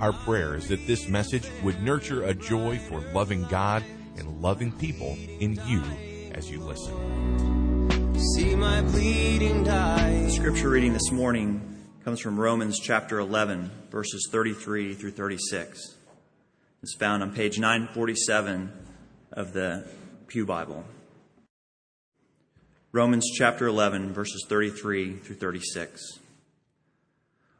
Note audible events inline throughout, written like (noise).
Our prayer is that this message would nurture a joy for loving God and loving people in you as you listen. See my bleeding die. The scripture reading this morning comes from Romans chapter 11, verses 33 through 36. It's found on page 947 of the Pew Bible. Romans chapter 11, verses 33 through 36.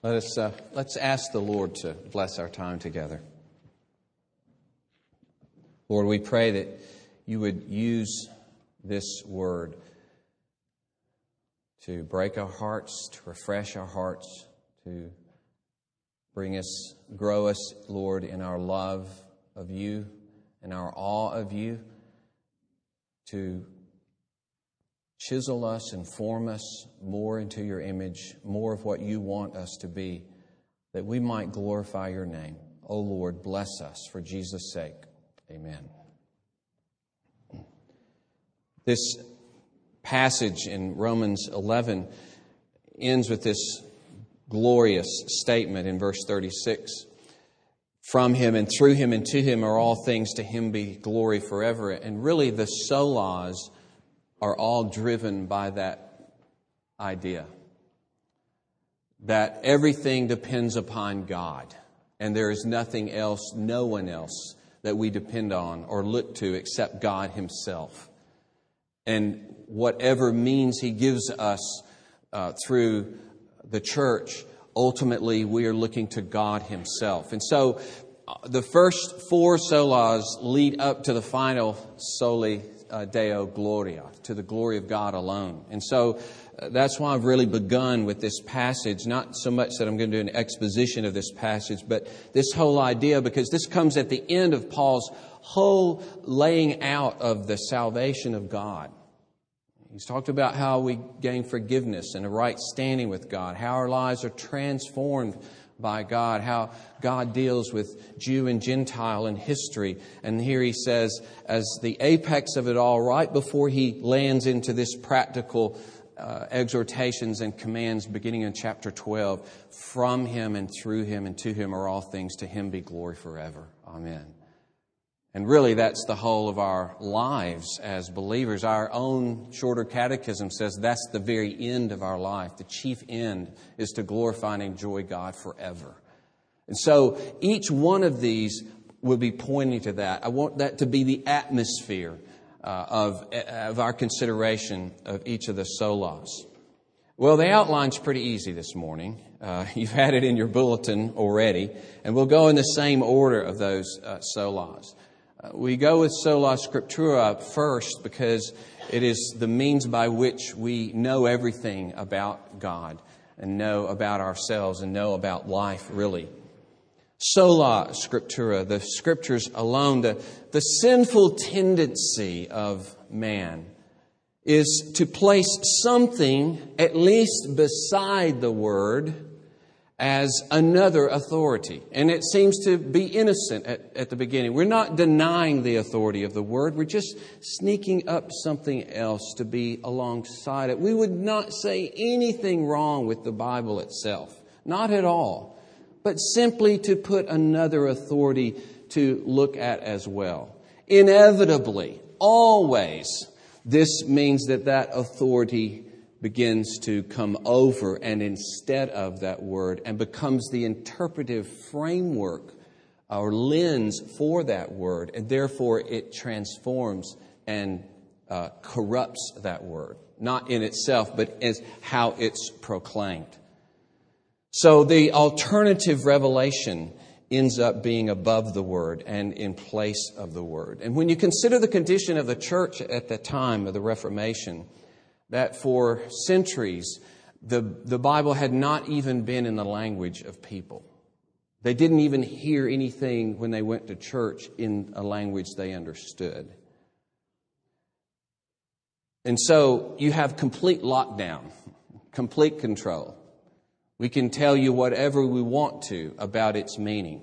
Let us uh, let's ask the Lord to bless our time together. Lord, we pray that you would use this word to break our hearts, to refresh our hearts, to bring us, grow us, Lord, in our love of you and our awe of you, to chisel us and form us more into your image, more of what you want us to be, that we might glorify your name. O oh Lord, bless us for Jesus' sake. Amen. This passage in Romans 11 ends with this glorious statement in verse 36 From him and through him and to him are all things, to him be glory forever. And really, the solas are all driven by that idea that everything depends upon God, and there is nothing else, no one else that we depend on or look to except God Himself. And whatever means He gives us uh, through the church, ultimately we are looking to God Himself. And so uh, the first four solas lead up to the final soli uh, Deo Gloria, to the glory of God alone. And so uh, that's why I've really begun with this passage, not so much that I'm going to do an exposition of this passage, but this whole idea, because this comes at the end of Paul's whole laying out of the salvation of God. He's talked about how we gain forgiveness and a right standing with God, how our lives are transformed by God, how God deals with Jew and Gentile in history. And here he says, as the apex of it all, right before he lands into this practical uh, exhortations and commands beginning in chapter 12, from him and through him and to him are all things, to him be glory forever. Amen. And really, that's the whole of our lives as believers. Our own shorter catechism says that's the very end of our life. The chief end is to glorify and enjoy God forever. And so each one of these will be pointing to that. I want that to be the atmosphere uh, of, of our consideration of each of the solas. Well, the outline's pretty easy this morning. Uh, (laughs) you've had it in your bulletin already, and we'll go in the same order of those uh, solas. Uh, we go with sola scriptura first because it is the means by which we know everything about God and know about ourselves and know about life, really. Sola scriptura, the scriptures alone, the, the sinful tendency of man is to place something at least beside the word as another authority. And it seems to be innocent at, at, the beginning. We're not denying the authority of the Word, we're just sneaking up something else to be alongside it. We would not say anything wrong with the Bible itself, not at all, but simply to put another authority to look at as well. Inevitably, always, This means that that authority begins to come over and instead of that word and becomes the interpretive framework or lens for that word, and therefore it transforms and uh, corrupts that word, not in itself, but as how it's proclaimed. So the alternative revelation ends up being above the word and in place of the word. And when you consider the condition of the church at the time of the Reformation, that for centuries the, the Bible had not even been in the language of people. They didn't even hear anything when they went to church in a language they understood. And so you have complete lockdown, complete control. We can tell you whatever we want to about its meaning.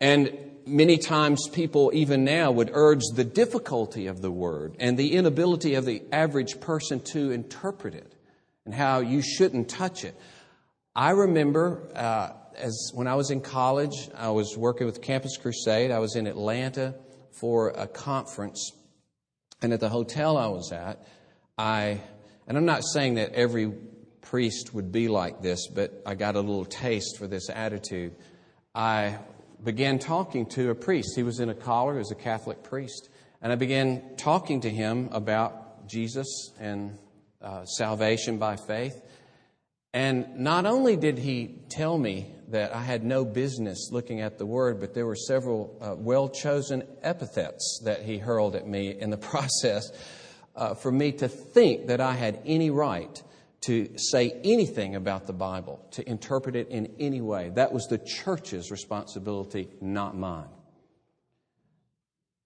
And many times people, even now, would urge the difficulty of the word and the inability of the average person to interpret it and how you shouldn't touch it. I remember uh, as when I was in college, I was working with Campus Crusade. I was in Atlanta for a conference, and at the hotel I was at, I and I'm not saying that every priest would be like this, but I got a little taste for this attitude. I began talking to a priest. He was in a collar, he was a Catholic priest. And I began talking to him about Jesus and uh, salvation by faith. And not only did he tell me that I had no business looking at the word, but there were several uh, well chosen epithets that he hurled at me in the (laughs) process uh, for me to think that I had any right to say anything about the Bible, to interpret it in any way. That was the church's responsibility, not mine.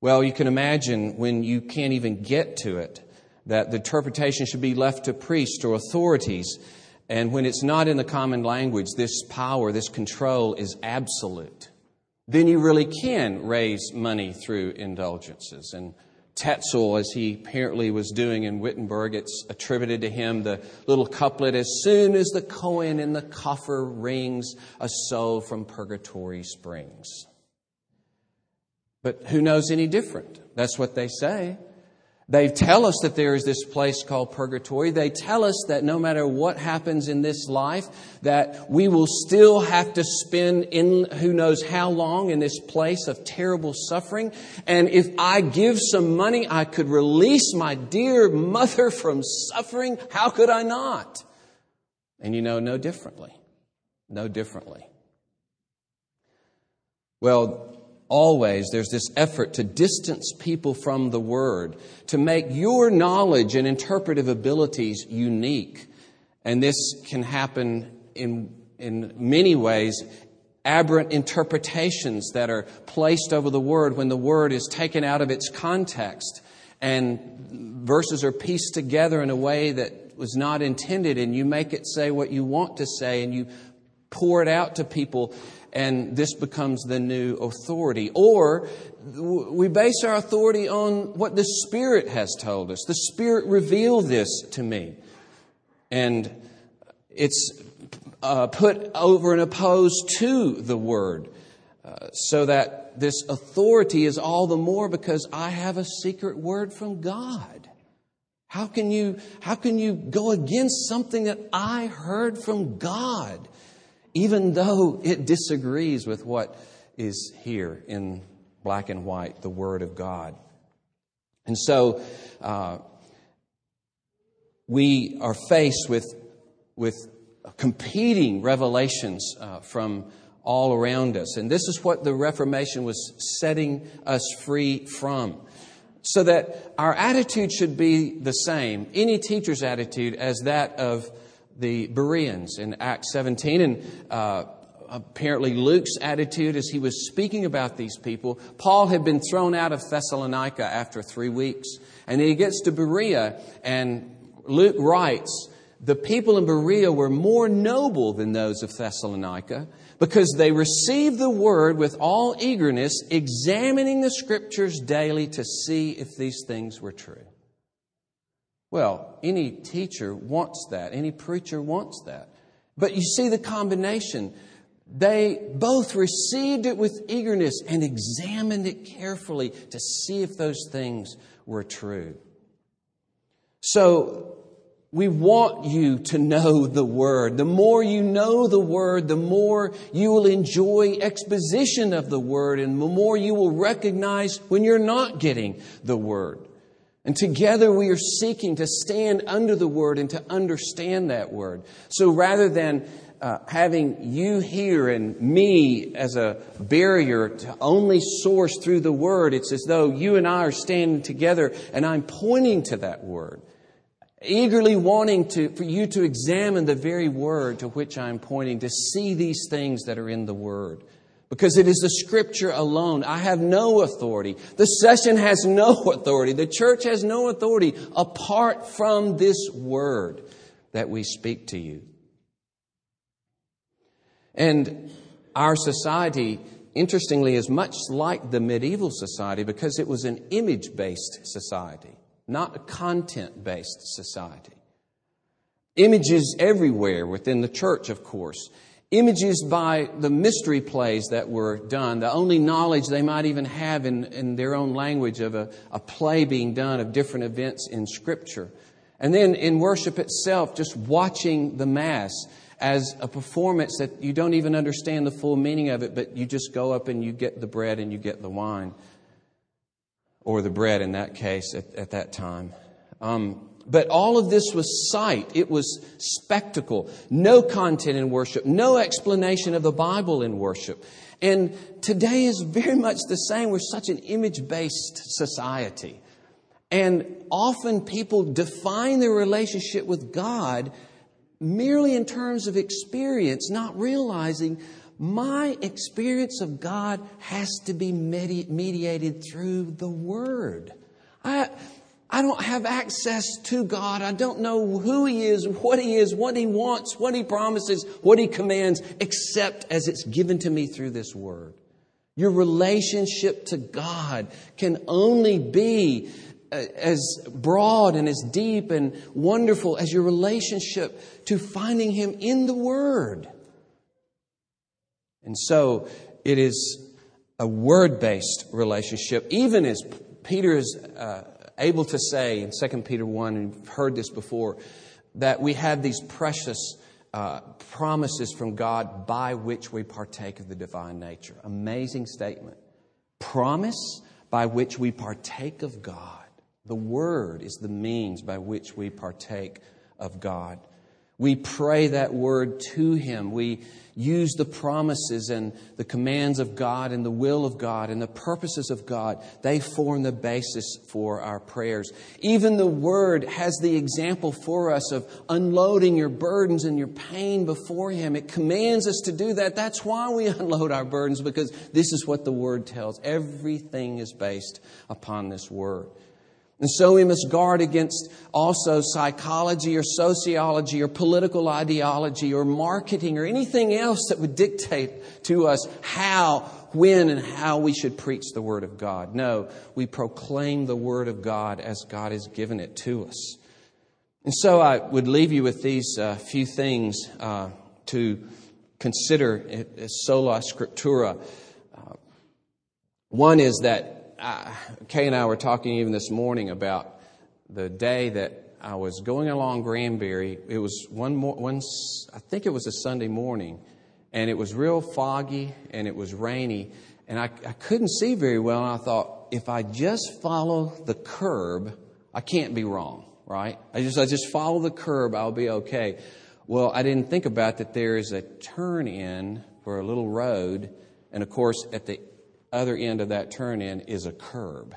Well, you can imagine when you can't even get to it, that the interpretation should be left to priests or authorities. And when it's not in the common language, this power, this control is absolute. Then you really can raise money through indulgences and Tetzel, as he apparently was doing in Wittenberg. It's attributed to him the little couplet As soon as the coin in the coffer rings, a soul from purgatory springs. But who knows any different? That's what they say. They tell us that there is this place called purgatory. They tell us that no matter what happens in this life, that we will still have to spend in who knows how long in this place of terrible suffering. And if I give some money, I could release my dear mother from suffering. How could I not? And you know, no differently. No differently. Well, always there's this effort to distance people from the Word, to make your knowledge and interpretive abilities unique. And this can happen in, in many ways. Aberrant interpretations that are placed over the Word when the Word is taken out of its context and verses are pieced together in a way that was not intended, and you make it say what you want to say, and you pour it out to people and this becomes the new authority. Or we base our authority on what the Spirit has told us. The Spirit revealed this to me. And it's uh, put over and opposed to the Word. Uh, so that this authority is all the more because I have a secret word from God. How can you, how can you go against something that I heard from God? Even though it disagrees with what is here in black and white, the Word of God. And so uh, we are faced with, with competing revelations uh, from all around us. And this is what the Reformation was setting us free from. So that our attitude should be the same, any teacher's attitude, as that of the Bereans in Acts 17. And uh, apparently, Luke's attitude as he was speaking about these people, Paul had been thrown out of Thessalonica after three weeks. And he gets to Berea, and Luke writes, the people in Berea were more noble than those of Thessalonica because they received the word with all eagerness, examining the scriptures daily to see if these things were true. Well, any teacher wants that. Any preacher wants that. But you see the combination. they both received it with eagerness and examined it carefully to see if those things were true. So, we want you to know the Word. The more you know the Word, the more you will enjoy exposition of the Word, and the more you will recognize when you're not getting the Word. And together we are seeking to stand under the Word and to understand that Word. So rather than uh, having you here and me as a barrier to only source through the Word, it's as though you and I are standing together and I'm pointing to that Word, eagerly wanting to, for you to examine the very Word to which I'm pointing, to see these things that are in the Word. Because it is the Scripture alone. I have no authority. The session has no (laughs) authority. The church has no authority apart from this Word that we speak to you. And our society, interestingly, is much like the medieval society because it was an image based society, not a content based society. Images everywhere within the church, of course. Images by the mystery plays that were done, the only knowledge they might even have in, in their own language of a, a play being done of different events in Scripture. And then in worship itself, just watching the Mass as a performance that you don't even understand the full meaning of it, but you just go up and you get the bread and you get the wine. Or the bread in that case at, at that time. Um, but all of this was sight. It was spectacle. No content in worship. No explanation of the Bible in worship. And today is very much the same. We're such an image based society. And often people define their relationship with God merely in terms of experience, not realizing my experience of God has to be mediated through the Word. I, I don't have access to God. I don't know who He is, what He is, what He wants, what He promises, what He commands, except as it's given to me through this Word. Your relationship to God can only be as broad and as deep and wonderful as your relationship to finding Him in the Word. And so it is a word based relationship, even as Peter is uh, able to say in 2 Peter 1, and you've heard this before, that we have these precious uh, promises from God by which we partake of the divine nature. Amazing statement. Promise by which we partake of God. The Word is the means by which we partake of God. We pray that word to Him. We use the promises and the commands of God and the will of God and the purposes of God. They form the basis for our prayers. Even the Word has the example for us of unloading your burdens and your pain before Him. It commands us to do that. That's why we (laughs) unload our burdens because this is what the Word tells. Everything is based upon this Word. And so we must guard against also psychology or sociology or political ideology or marketing or anything else that would dictate to us how, when, and how we should preach the Word of God. No, we proclaim the Word of God as God has given it to us. And so I would leave you with these uh, few things uh, to consider as sola scriptura. Uh, one is that Kay and I were talking even this morning about the day that I was going along Granbury. It was one, more, one I think it was a Sunday morning, and it was real foggy and it was rainy, and I, I couldn't see very well. And I thought, if I just follow the curb, I can't be wrong, right? I just, I just follow the curb, I'll be okay. Well, I didn't think about that there is a turn in for a little road, and of course, at the other end of that turn in is a curb.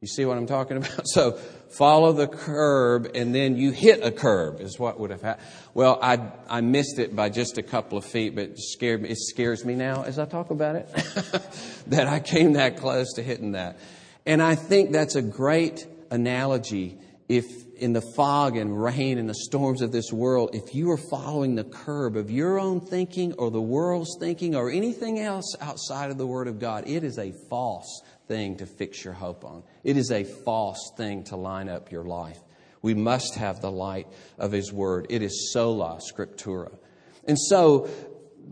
You see what I'm talking about? (laughs) So follow the curb and then you hit a curb is what would have happened. Well, I, I missed it by just a couple of feet, but it scared me. It scares me now as I talk about it (laughs) that I came that close to hitting that. And I think that's a great analogy if in the fog and rain and the storms of this world, if you are following the curb of your own thinking or the world's thinking or anything else outside of the Word of God, it is a false thing to fix your hope on. It is a false thing to line up your life. We must have the light of His Word. It is sola scriptura. And so,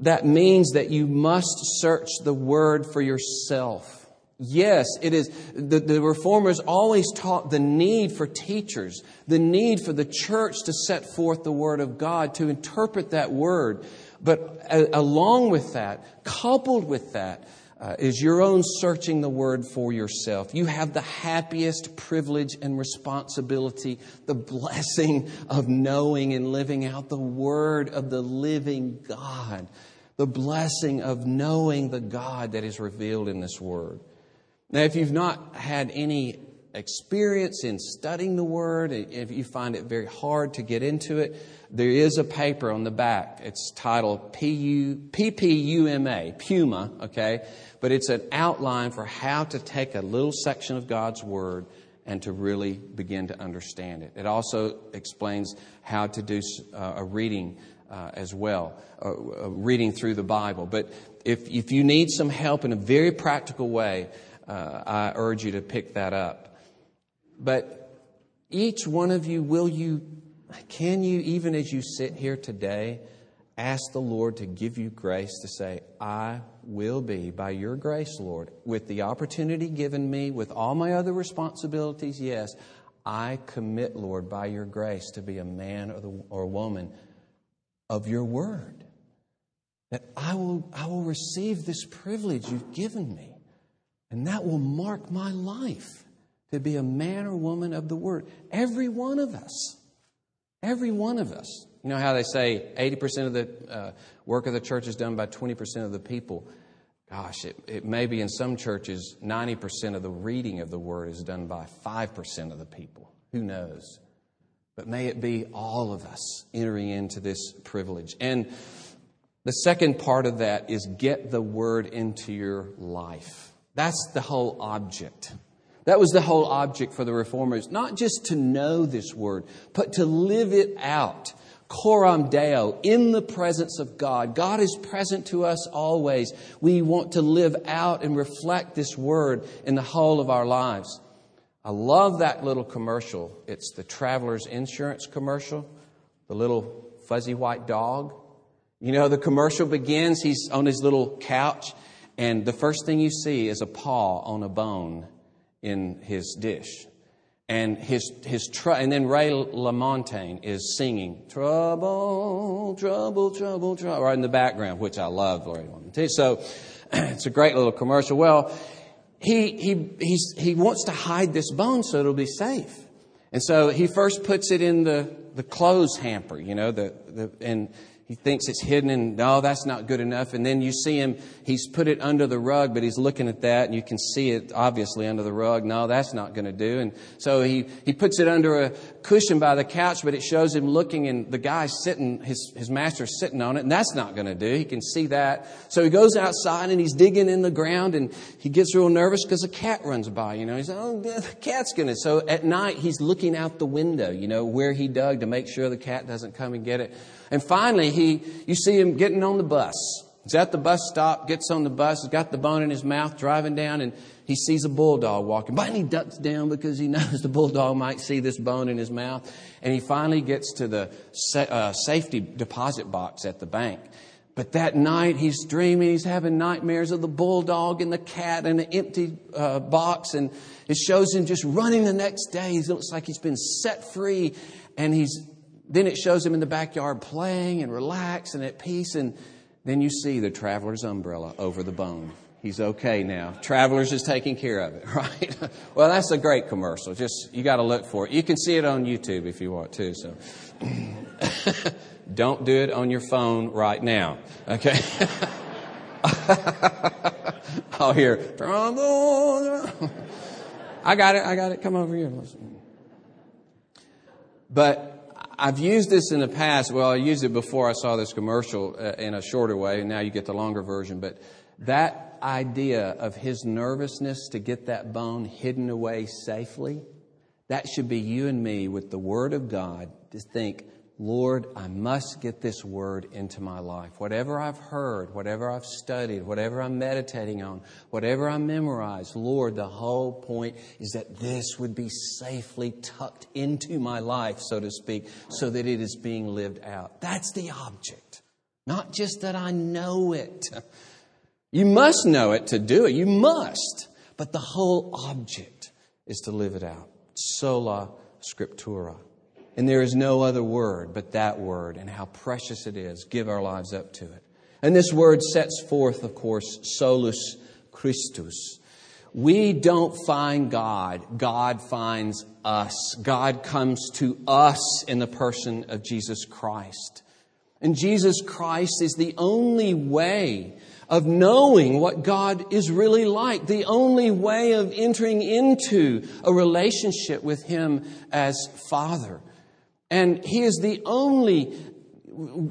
that means that you must search the Word for yourself. Yes, it is. The, the, reformers always taught the need for teachers, the need for the church to set forth the Word of God, to interpret that Word. But along with that, coupled with that, uh, is your own searching the Word for yourself. You have the happiest privilege and responsibility, the blessing of knowing and living out the Word of the living God, the blessing of knowing the God that is revealed in this Word. Now, if you've not had any experience in studying the Word, if you find it very hard to get into it, there is a paper on the back. It's titled PPUMA, Puma, okay? But it's an outline for how to take a little section of God's Word and to really begin to understand it. It also explains how to do uh, a reading uh, as well, uh, reading through the Bible. But if, if you need some help in a very practical way, uh, I urge you to pick that up. But each one of you, will you, can you, even as you sit here today, ask the Lord to give you grace to say, I will be, by your grace, Lord, with the opportunity given me, with all my other responsibilities, yes, I commit, Lord, by your grace to be a man or, the, or woman of your word. That I will, I will receive this privilege you've given me. And that will mark my life to be a man or woman of the Word. Every one of us. Every one of us. You know how they say 80% of the uh, work of the church is done by 20% of the people? Gosh, it, it may be in some churches 90% of the reading of the Word is done by 5% of the people. Who knows? But may it be all of us entering into this privilege. And the second part of that is get the Word into your life. That's the whole object. That was the whole object for the reformers, not just to know this word, but to live it out. Coram Deo, in the presence of God. God is present to us always. We want to live out and reflect this word in the whole of our lives. I love that little commercial. It's the Traveler's Insurance commercial, the little fuzzy white dog. You know, the commercial begins, he's on his little couch and the first thing you see is a paw on a bone in his dish. And his, his tr- and then Ray LaMontagne is singing trouble, trouble, trouble, trouble, right in the background, which I love. Ray LaMontagne. So (clears throat) it's a great little commercial. Well, he he he's, he wants to hide this bone so it'll be safe, and so he first puts it in the the clothes hamper, you know, the the and he thinks it's hidden and no, that's not good enough. And then you see him, he's put it under the rug, but he's looking at that and you can see it obviously under the rug. No, that's not going to do. And so he, he puts it under a cushion by the couch, but it shows him looking and the guy's sitting, his, his master's sitting on it and that's not going to do. He can see that. So he goes outside and he's digging in the ground and he gets real nervous because a cat runs by, you know. He's, oh, the cat's going to. So at night he's looking out the window, you know, where he dug to make sure the cat doesn't come and get it. And finally, he, you see him getting on the bus. He's at the bus stop, gets on the bus, has got the bone in his mouth, driving down, and he sees a bulldog walking by, and he ducks down because he (laughs) knows the bulldog might see this bone in his mouth. And he finally gets to the uh, safety deposit box at the bank. But that night, he's dreaming, he's having nightmares of the bulldog and the cat and the empty uh, box, and it shows him just running the next day. He looks like he's been set free, and he's then it shows him in the backyard playing and relaxed and at peace. And then you see the traveler's umbrella over the bone. He's okay now. Travelers is taking care of it, (laughs) right? well, that's a great commercial. Just, you got to look for it. You can see it on YouTube if you want to, so. (coughs) Don't do it on your phone right now, okay? (laughs) I'll hear, I got it, I got it, come over here. But I've used this in the past. Well, I used it before I saw this commercial uh, in a shorter way, and now you get the longer version. But that idea of his nervousness to get that bone hidden away safely, that should be you and me with the Word of God to think, Lord, I must get this word into my life. Whatever I've heard, whatever I've studied, whatever I'm meditating on, whatever I memorize, Lord, the whole point is that this would be safely tucked into my life, so to speak, so that it is being lived out. That's the object. Not just that I know it. You must know it to do it. You must. But the whole object is to live it out. Sola scriptura. And there is no other word but that word, and how precious it is. Give our lives up to it. And this word sets forth, of course, solus Christus. We don't find God, God finds us. God comes to us in the person of Jesus Christ. And Jesus Christ is the only way of knowing what God is really like, the only way of entering into a relationship with Him as Father. And He is the only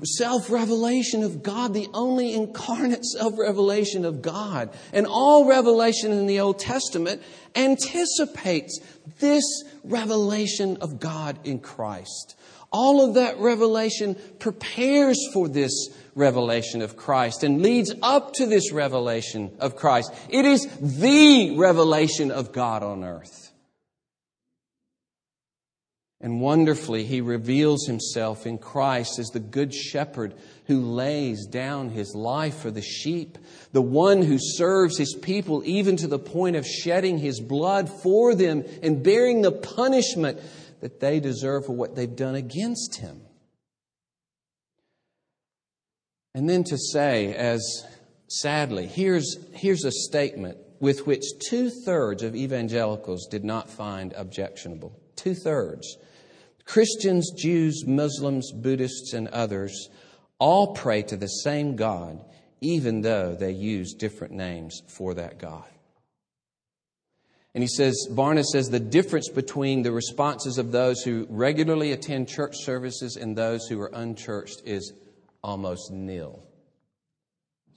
self revelation of God, the only incarnate self revelation of God. And all revelation in the Old Testament anticipates this revelation of God in Christ. All of that revelation prepares for this revelation of Christ and leads up to this revelation of Christ. It is the revelation of God on earth. And wonderfully, he reveals himself in Christ as the good shepherd who lays down his life for the sheep, the one who serves his people even to the point of shedding his blood for them and bearing the punishment that they deserve for what they've done against him. And then to say, as sadly, here's, here's a statement with which two thirds of evangelicals did not find objectionable. Two thirds. Christians, Jews, Muslims, Buddhists, and others all pray to the same God, even though they use different names for that God. And he says, Barna says, the difference between the responses of those who regularly attend church services and those who are unchurched is almost nil.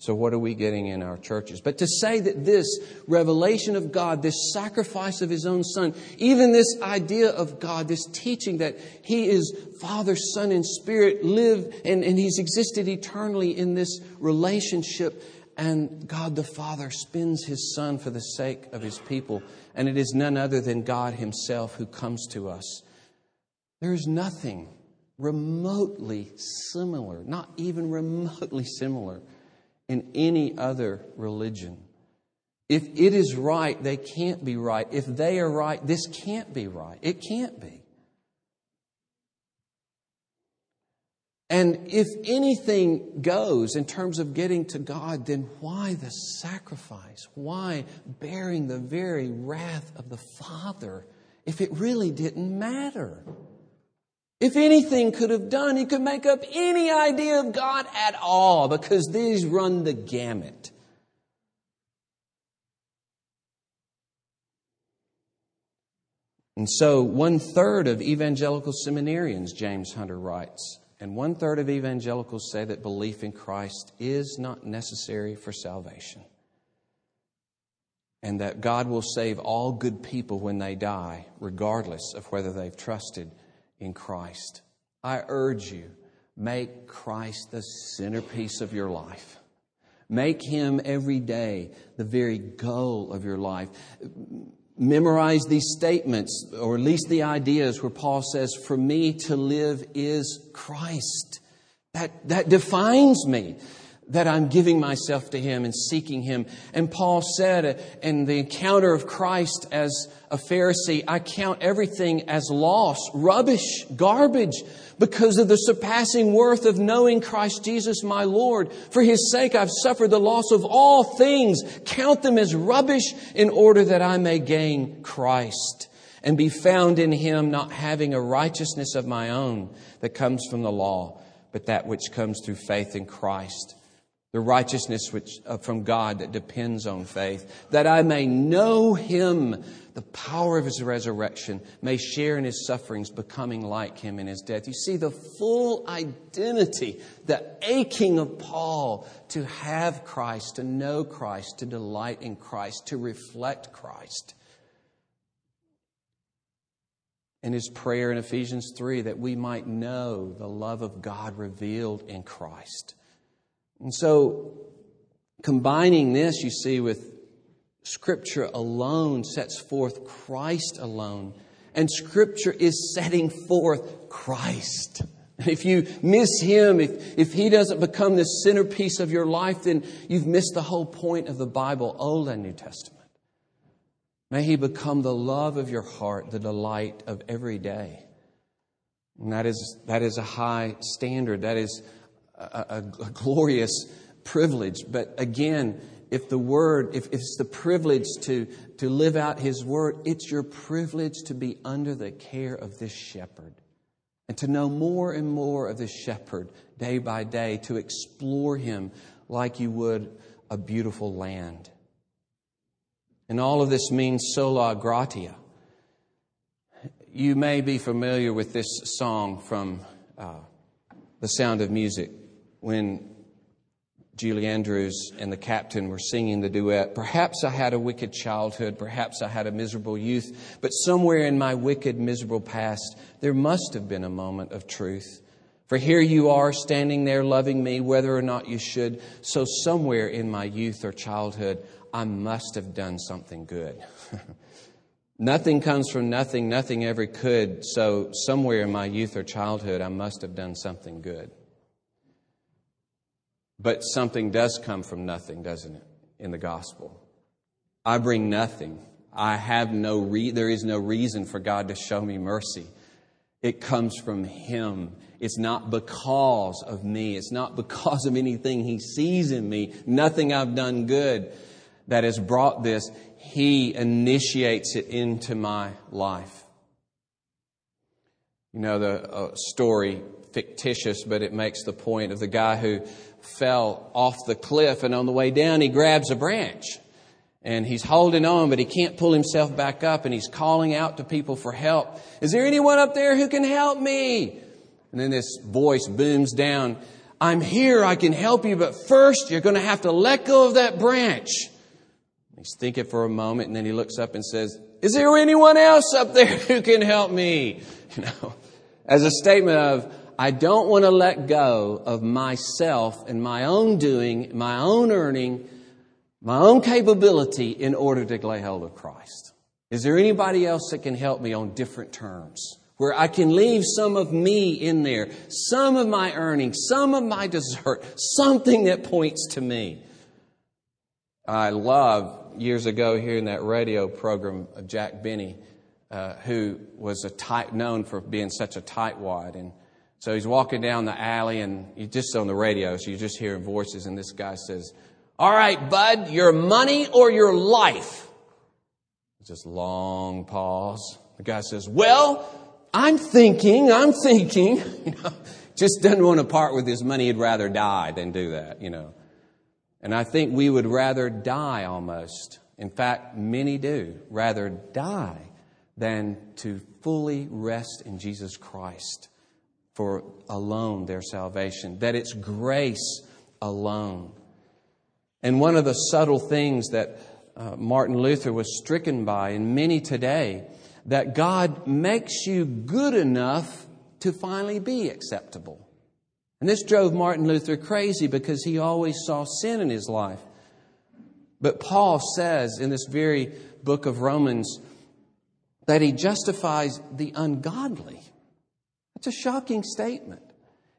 So, what are we getting in our churches? But to say that this revelation of God, this sacrifice of His own Son, even this idea of God, this teaching that He is Father, Son, and Spirit, live and, and He's existed eternally in this relationship, and God the Father spends His Son for the sake of His people, and it is none other than God Himself who comes to us. There is nothing remotely similar, not even remotely similar in any other religion. If it is right, they can't be right. If they are right, this can't be right. It can't be. And if anything goes in terms of getting to God, then why the sacrifice? Why bearing the very wrath of the Father if it really didn't matter? If anything could have done, he could make up any idea of God at all because these run the gamut. And so, one third of evangelical seminarians, James Hunter writes, and one third of evangelicals say that belief in Christ is not necessary for salvation. And that God will save all good people when they die, regardless of whether they've trusted in Christ. I urge you, make Christ the centerpiece of your life. Make him every day the very goal of your life. Memorize these statements, or at least the ideas where Paul says, For me to live is Christ. That, that defines me that I'm giving myself to Him and seeking Him. And Paul said in the encounter of Christ as a Pharisee, I count everything as loss, rubbish, garbage, because of the surpassing worth of knowing Christ Jesus my Lord. For His sake I've suffered the loss of all things. Count them as rubbish in order that I may gain Christ and be found in Him, not having a righteousness of my own that comes from the law, but that which comes through faith in Christ the righteousness which, uh, from God that depends on faith, that I may know him, the power of his resurrection, may share in his sufferings, becoming like him in his death. You see the full identity, the aching of Paul to have Christ, to know Christ, to delight in Christ, to reflect Christ. And his prayer in Ephesians 3 that we might know the love of God revealed in Christ. And so, combining this, you see, with Scripture alone sets forth Christ alone. And Scripture is setting forth Christ. If you miss Him, if, if He doesn't become the centerpiece of your life, then you've missed the whole point of the Bible, Old and New Testament. May He become the love of your heart, the delight of every day. And that is, that is a high standard. That is a, a, glorious privilege. But again, if the word, if, if it's the privilege to, to live out His word, it's your privilege to be under the care of this shepherd and to know more and more of this shepherd day by day, to explore him like you would a beautiful land. And all of this means sola gratia. You may be familiar with this song from uh, The Sound of Music when Julie Andrews and the captain were singing the duet. Perhaps I had a wicked childhood, perhaps I had a miserable youth, but somewhere in my wicked, miserable past, there must have been a moment of truth. For here you are standing there loving me, whether or not you should. So, somewhere in my youth or childhood, I must have done something good. (laughs) nothing comes from nothing, nothing ever could. So, somewhere in my youth or childhood, I must have done something good. But something does come from nothing, doesn't it, in the gospel? I bring nothing. I have no re- there is no reason for God to show me mercy. It comes from Him. It's not because of me. It's not because of anything He sees in me. Nothing I've done good that has brought this. He initiates it into my life. You know, the uh, story, fictitious, but it makes the point of the guy who fell off the cliff, and on the way down, he grabs a branch. And he's holding on, but he can't pull himself back up, and he's calling out to people for help. Is there anyone up there who can help me? And then this voice booms down I'm here, I can help you, but first you're going to have to let go of that branch. He's thinking for a moment, and then he looks up and says, Is there anyone else up there (laughs) who can help me? You know, as a statement of, I don't want to let go of myself and my own doing, my own earning, my own capability in order to lay hold of Christ. Is there anybody else that can help me on different terms? Where I can leave some of me in there, some of my earning, some of my desert, something that points to me. I love years ago hearing that radio program of Jack Benny, uh, who was a tight, known for being such a tightwad. And so he's walking down the alley and he's just on the radio, so you're just hearing voices, and this guy says, All right, bud, your money or your life? Just long pause. The guy says, Well, I'm thinking, I'm thinking. (laughs) You know, just doesn't want to part with his money. He'd rather die than do that, you know. And I think we would rather die almost. In fact, many do rather die than to fully rest in Jesus Christ for alone their salvation, that it's grace alone. And one of the subtle things that uh, Martin Luther was stricken by, and many today, that God makes you good enough to finally be acceptable. And this drove Martin Luther crazy because he always saw sin in his life. But Paul says in this very book of Romans that he justifies the ungodly. It's a shocking statement.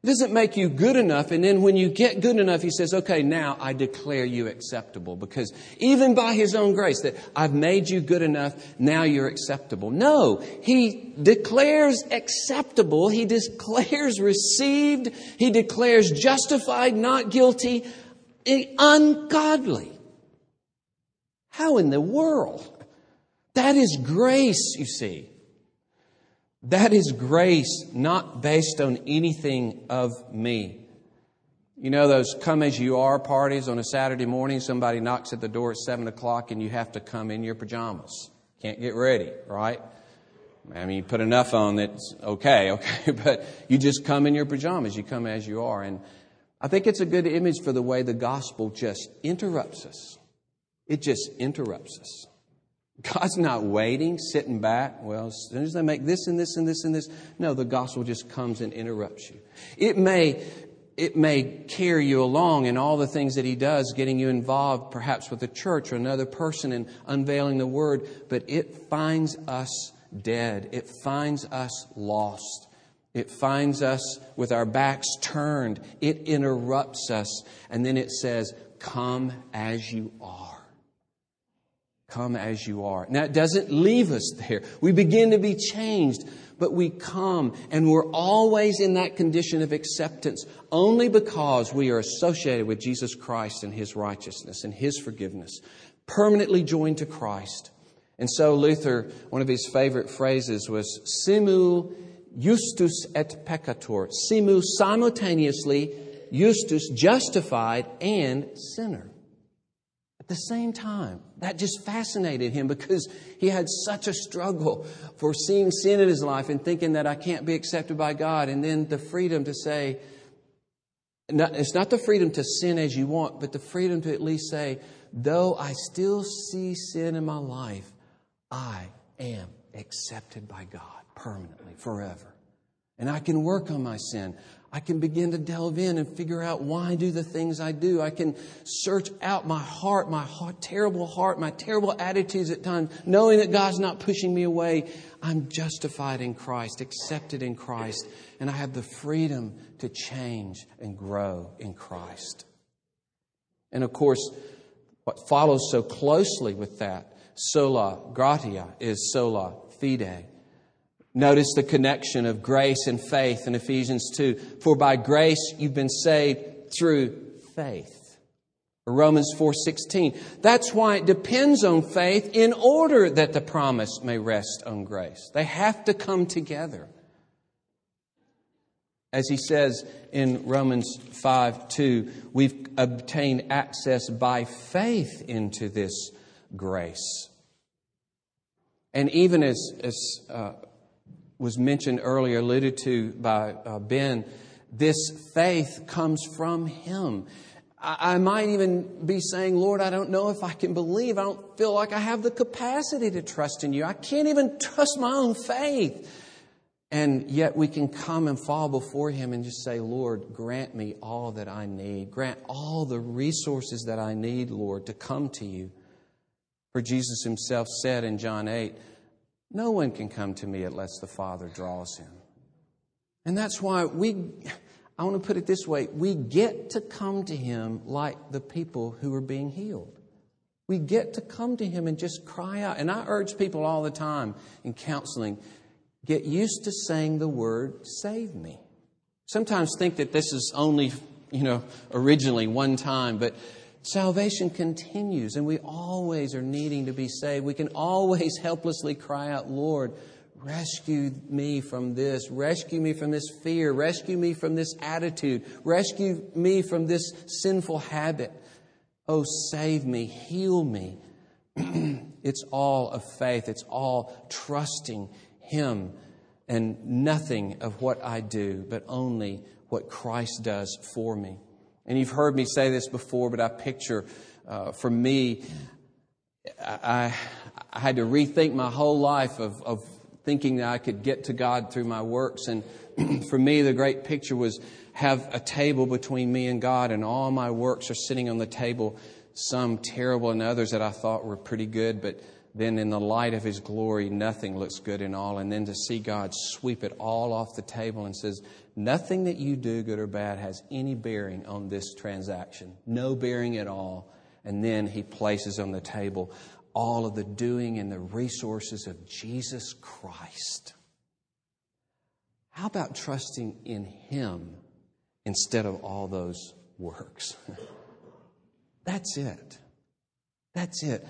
It doesn't make you good enough, and then when you get good enough, he says, Okay, now I declare you acceptable. Because even by his own grace, that I've made you good enough, now you're acceptable. No, he declares acceptable, he declares received, he declares justified, not guilty, eh, ungodly. How in the world? That is grace, you see. That is grace not based on anything of me. You know those come as you are parties on a Saturday morning, somebody knocks at the door at 7 o'clock and you have to come in your pajamas. Can't get ready, right? I mean, you put enough on that's okay, (laughs) okay, but you just come in your pajamas. You come as you are. And I think it's a good image for the way the gospel just interrupts us. It just interrupts us. God's not waiting, sitting back. Well, as soon as I make this and this and this and this. No, the gospel just comes and interrupts you. It may, it may carry you along in all the things that He does, getting you involved perhaps with the church or another person and unveiling the word, but it finds us dead. It finds us lost. It finds us with our backs turned. It interrupts us. And then it says, Come as you are. Come as you are. Now, it doesn't leave us there. We begin to be changed, but we come and we're always in that condition of acceptance only because we are associated with Jesus Christ and His righteousness and His forgiveness, permanently joined to Christ. And so, Luther, one of his favorite phrases was, Simul justus et peccator. Simu simultaneously, justus justified and sinner. At the same time, that just fascinated him because he had such a struggle for seeing sin in his life and thinking that I can't be accepted by God. And then the freedom to say, it's not the freedom to sin as you want, but the freedom to at least say, though I still see sin in my life, I am accepted by God permanently, forever. And I can work on my sin. I can begin to delve in and figure out why I do the things I do. I can search out my heart, my heart, terrible heart, my terrible attitudes at times, knowing that God's not pushing me away. I'm justified in Christ, accepted in Christ, and I have the freedom to change and grow in Christ. And of course, what follows so closely with that, sola gratia, is sola fide. Notice the connection of grace and faith in Ephesians 2. For by grace you've been saved through faith. Romans 4:16. That's why it depends on faith in order that the promise may rest on grace. They have to come together. As he says in Romans 5 2, we've obtained access by faith into this grace. And even as, as uh, was mentioned earlier, alluded to by uh, Ben, this faith comes from Him. I, I might even be saying, Lord, I don't know if I can believe. I don't feel like I have the capacity to trust in you. I can't even trust my own faith. And yet we can come and fall before Him and just say, Lord, grant me all that I need. Grant all the resources that I need, Lord, to come to you. For Jesus Himself said in John 8, no one can come to me unless the Father draws him. And that's why we, I want to put it this way we get to come to him like the people who are being healed. We get to come to him and just cry out. And I urge people all the time in counseling get used to saying the word, save me. Sometimes think that this is only, you know, originally one time, but Salvation continues, and we always are needing to be saved. We can always helplessly cry out, Lord, rescue me from this. Rescue me from this fear. Rescue me from this attitude. Rescue me from this sinful habit. Oh, save me. Heal me. (clears throat) it's all of faith. It's all trusting Him and nothing of what I do, but only what Christ does for me. And you've heard me say this before, but I picture uh, for me, I, I had to rethink my whole life of, of thinking that I could get to God through my works. And (clears throat) for me, the great picture was have a table between me and God, and all my works are sitting on the table, some terrible and others that I thought were pretty good, but then in the light of His glory, nothing looks good in all. And then to see God sweep it all off the table and says, Nothing that you do, good or bad, has any bearing on this transaction. No bearing at all. And then he places on the table all of the doing and the resources of Jesus Christ. How about trusting in him instead of all those works? (laughs) That's it. That's it.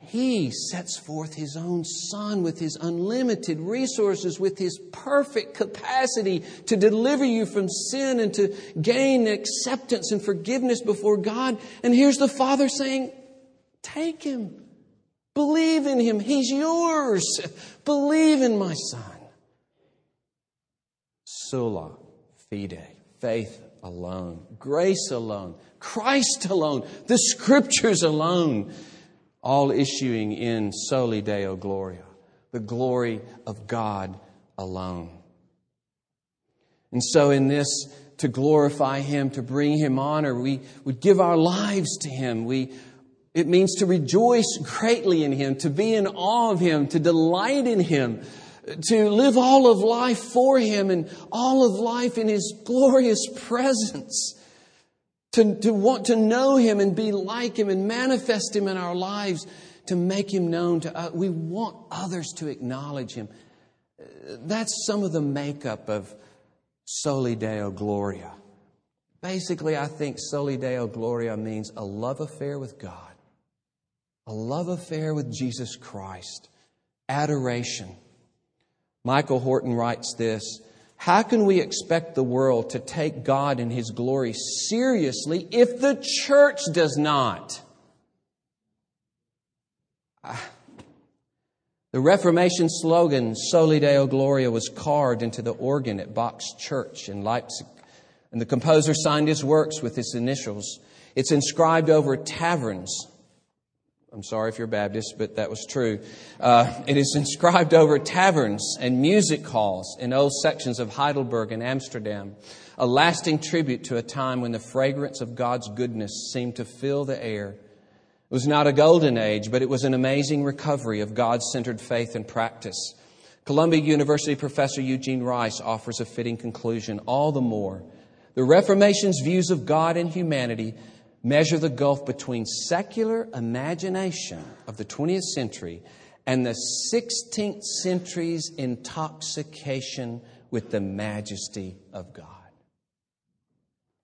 He sets forth His own Son with His unlimited resources, with His perfect capacity to deliver you from sin and to gain acceptance and forgiveness before God. And here's the Father saying, Take Him. Believe in Him. He's yours. Believe in my Son. Sola fide. Faith alone. Grace alone. Christ alone. The Scriptures alone all issuing in soli Deo Gloria, the glory of God alone. And so, in this, to glorify Him, to bring Him honor, we would give our lives to Him. We, it means to rejoice greatly in Him, to be in awe of Him, to delight in Him, to live all of life for Him and all of life in His glorious presence. To, to want to know Him and be like Him and manifest Him in our lives, to make Him known to us. We want others to acknowledge Him. Uh, that's some of the makeup of Soli Deo Gloria. Basically, I think Soli Deo Gloria means a love affair with God, a love affair with Jesus Christ, adoration Michael Horton writes this How can we expect the world to take God and His glory seriously if the church does not? Ah. The Reformation slogan, Soli Deo Gloria, was carved into the organ at Bach's church in Leipzig. And the composer signed his works with his initials. It's inscribed over taverns I'm sorry if you're Baptist, but that was true. Uh, it is inscribed over taverns and music halls in old sections of Heidelberg and Amsterdam, a lasting tribute to a time when the fragrance of God's goodness seemed to fill the air. It was not a golden age, but it was an amazing recovery of God centered faith and practice. Columbia University professor Eugene Rice offers a fitting conclusion all the more. The Reformation's views of God and humanity measure the gulf between secular imagination of the 20th century and the 16th century's intoxication with the majesty of God.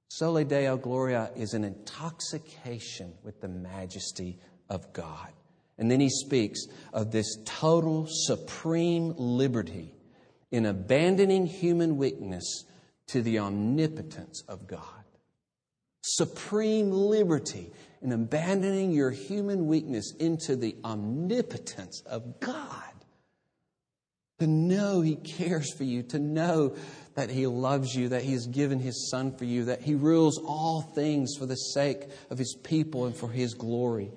Soli Deo Gloria is an intoxication with the majesty of God. And then he speaks of this total supreme liberty in abandoning human weakness to the omnipotence of God supreme liberty in abandoning your human weakness into the omnipotence of God. To know He cares for you, to know that He loves you, that He has given His Son for you, that He rules all things for the sake of His people and for His glory.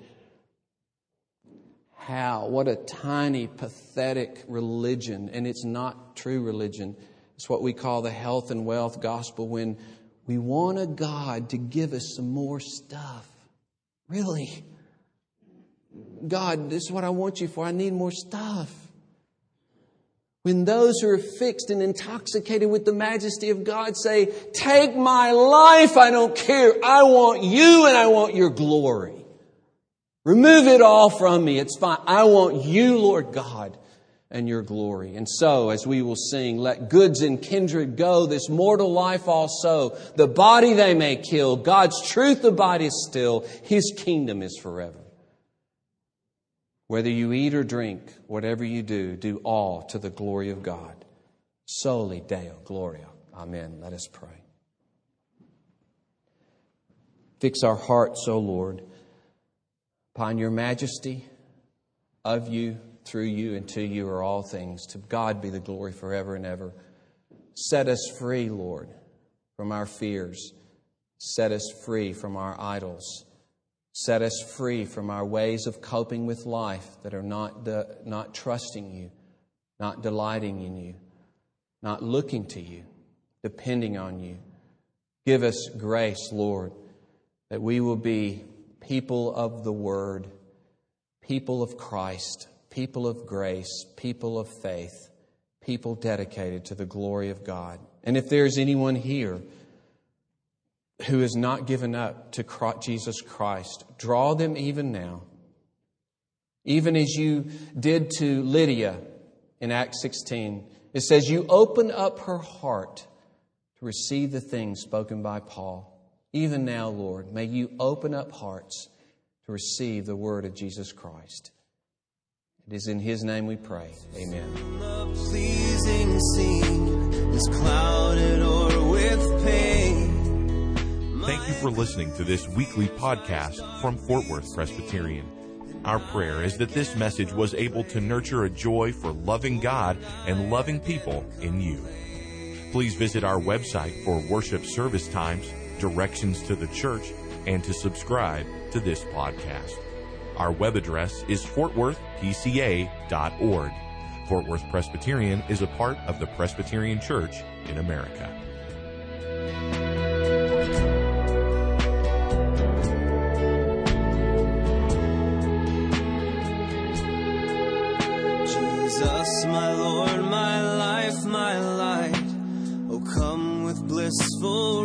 How? What a tiny, pathetic religion, and it's not true religion. It's what we call the health and wealth gospel when we want a God to give us some more stuff. Really? God, this is what I want you for. I need more stuff. When those who are fixed and intoxicated with the majesty of God say, Take my life, I don't care. I want you and I want your glory. Remove it all from me. It's fine. I want you, Lord God and your glory. And so, as we will sing, let goods and kindred go, this mortal life also. The body they may kill, God's truth abide is still, His kingdom is forever. Whether you eat or drink, whatever you do, do all to the glory of God. Soli Deo Gloria. Amen. Let us pray. Fix our hearts, O Lord, upon your majesty of you through you and to you are all things. To God be the glory forever and ever. Set us free, Lord, from our fears. Set us free from our idols. Set us free from our ways of coping with life that are not, the, not trusting you, not delighting in you, not looking to you, depending on you. Give us grace, Lord, that we will be people of the Word, people of Christ people of grace, people of faith, people dedicated to the glory of God. And if there's anyone here who has not given up to Jesus Christ, draw them even now. Even as you did to Lydia in Acts 16, it says, You open up her heart to receive the things spoken by Paul. Even now, Lord, may you open up hearts to receive the word of Jesus Christ. It is in His name we pray. Amen. Thank you for listening to this weekly podcast from Fort Worth Presbyterian. Our prayer is that this message was able to nurture a joy for loving God and loving people in you. Please visit our website for worship service times, directions to the church, and to subscribe to this podcast. Our web address is fortworthpca.org. Fort Worth Presbyterian is a part of the Presbyterian Church in America. Jesus, my Lord, my life, my light, oh come with blissful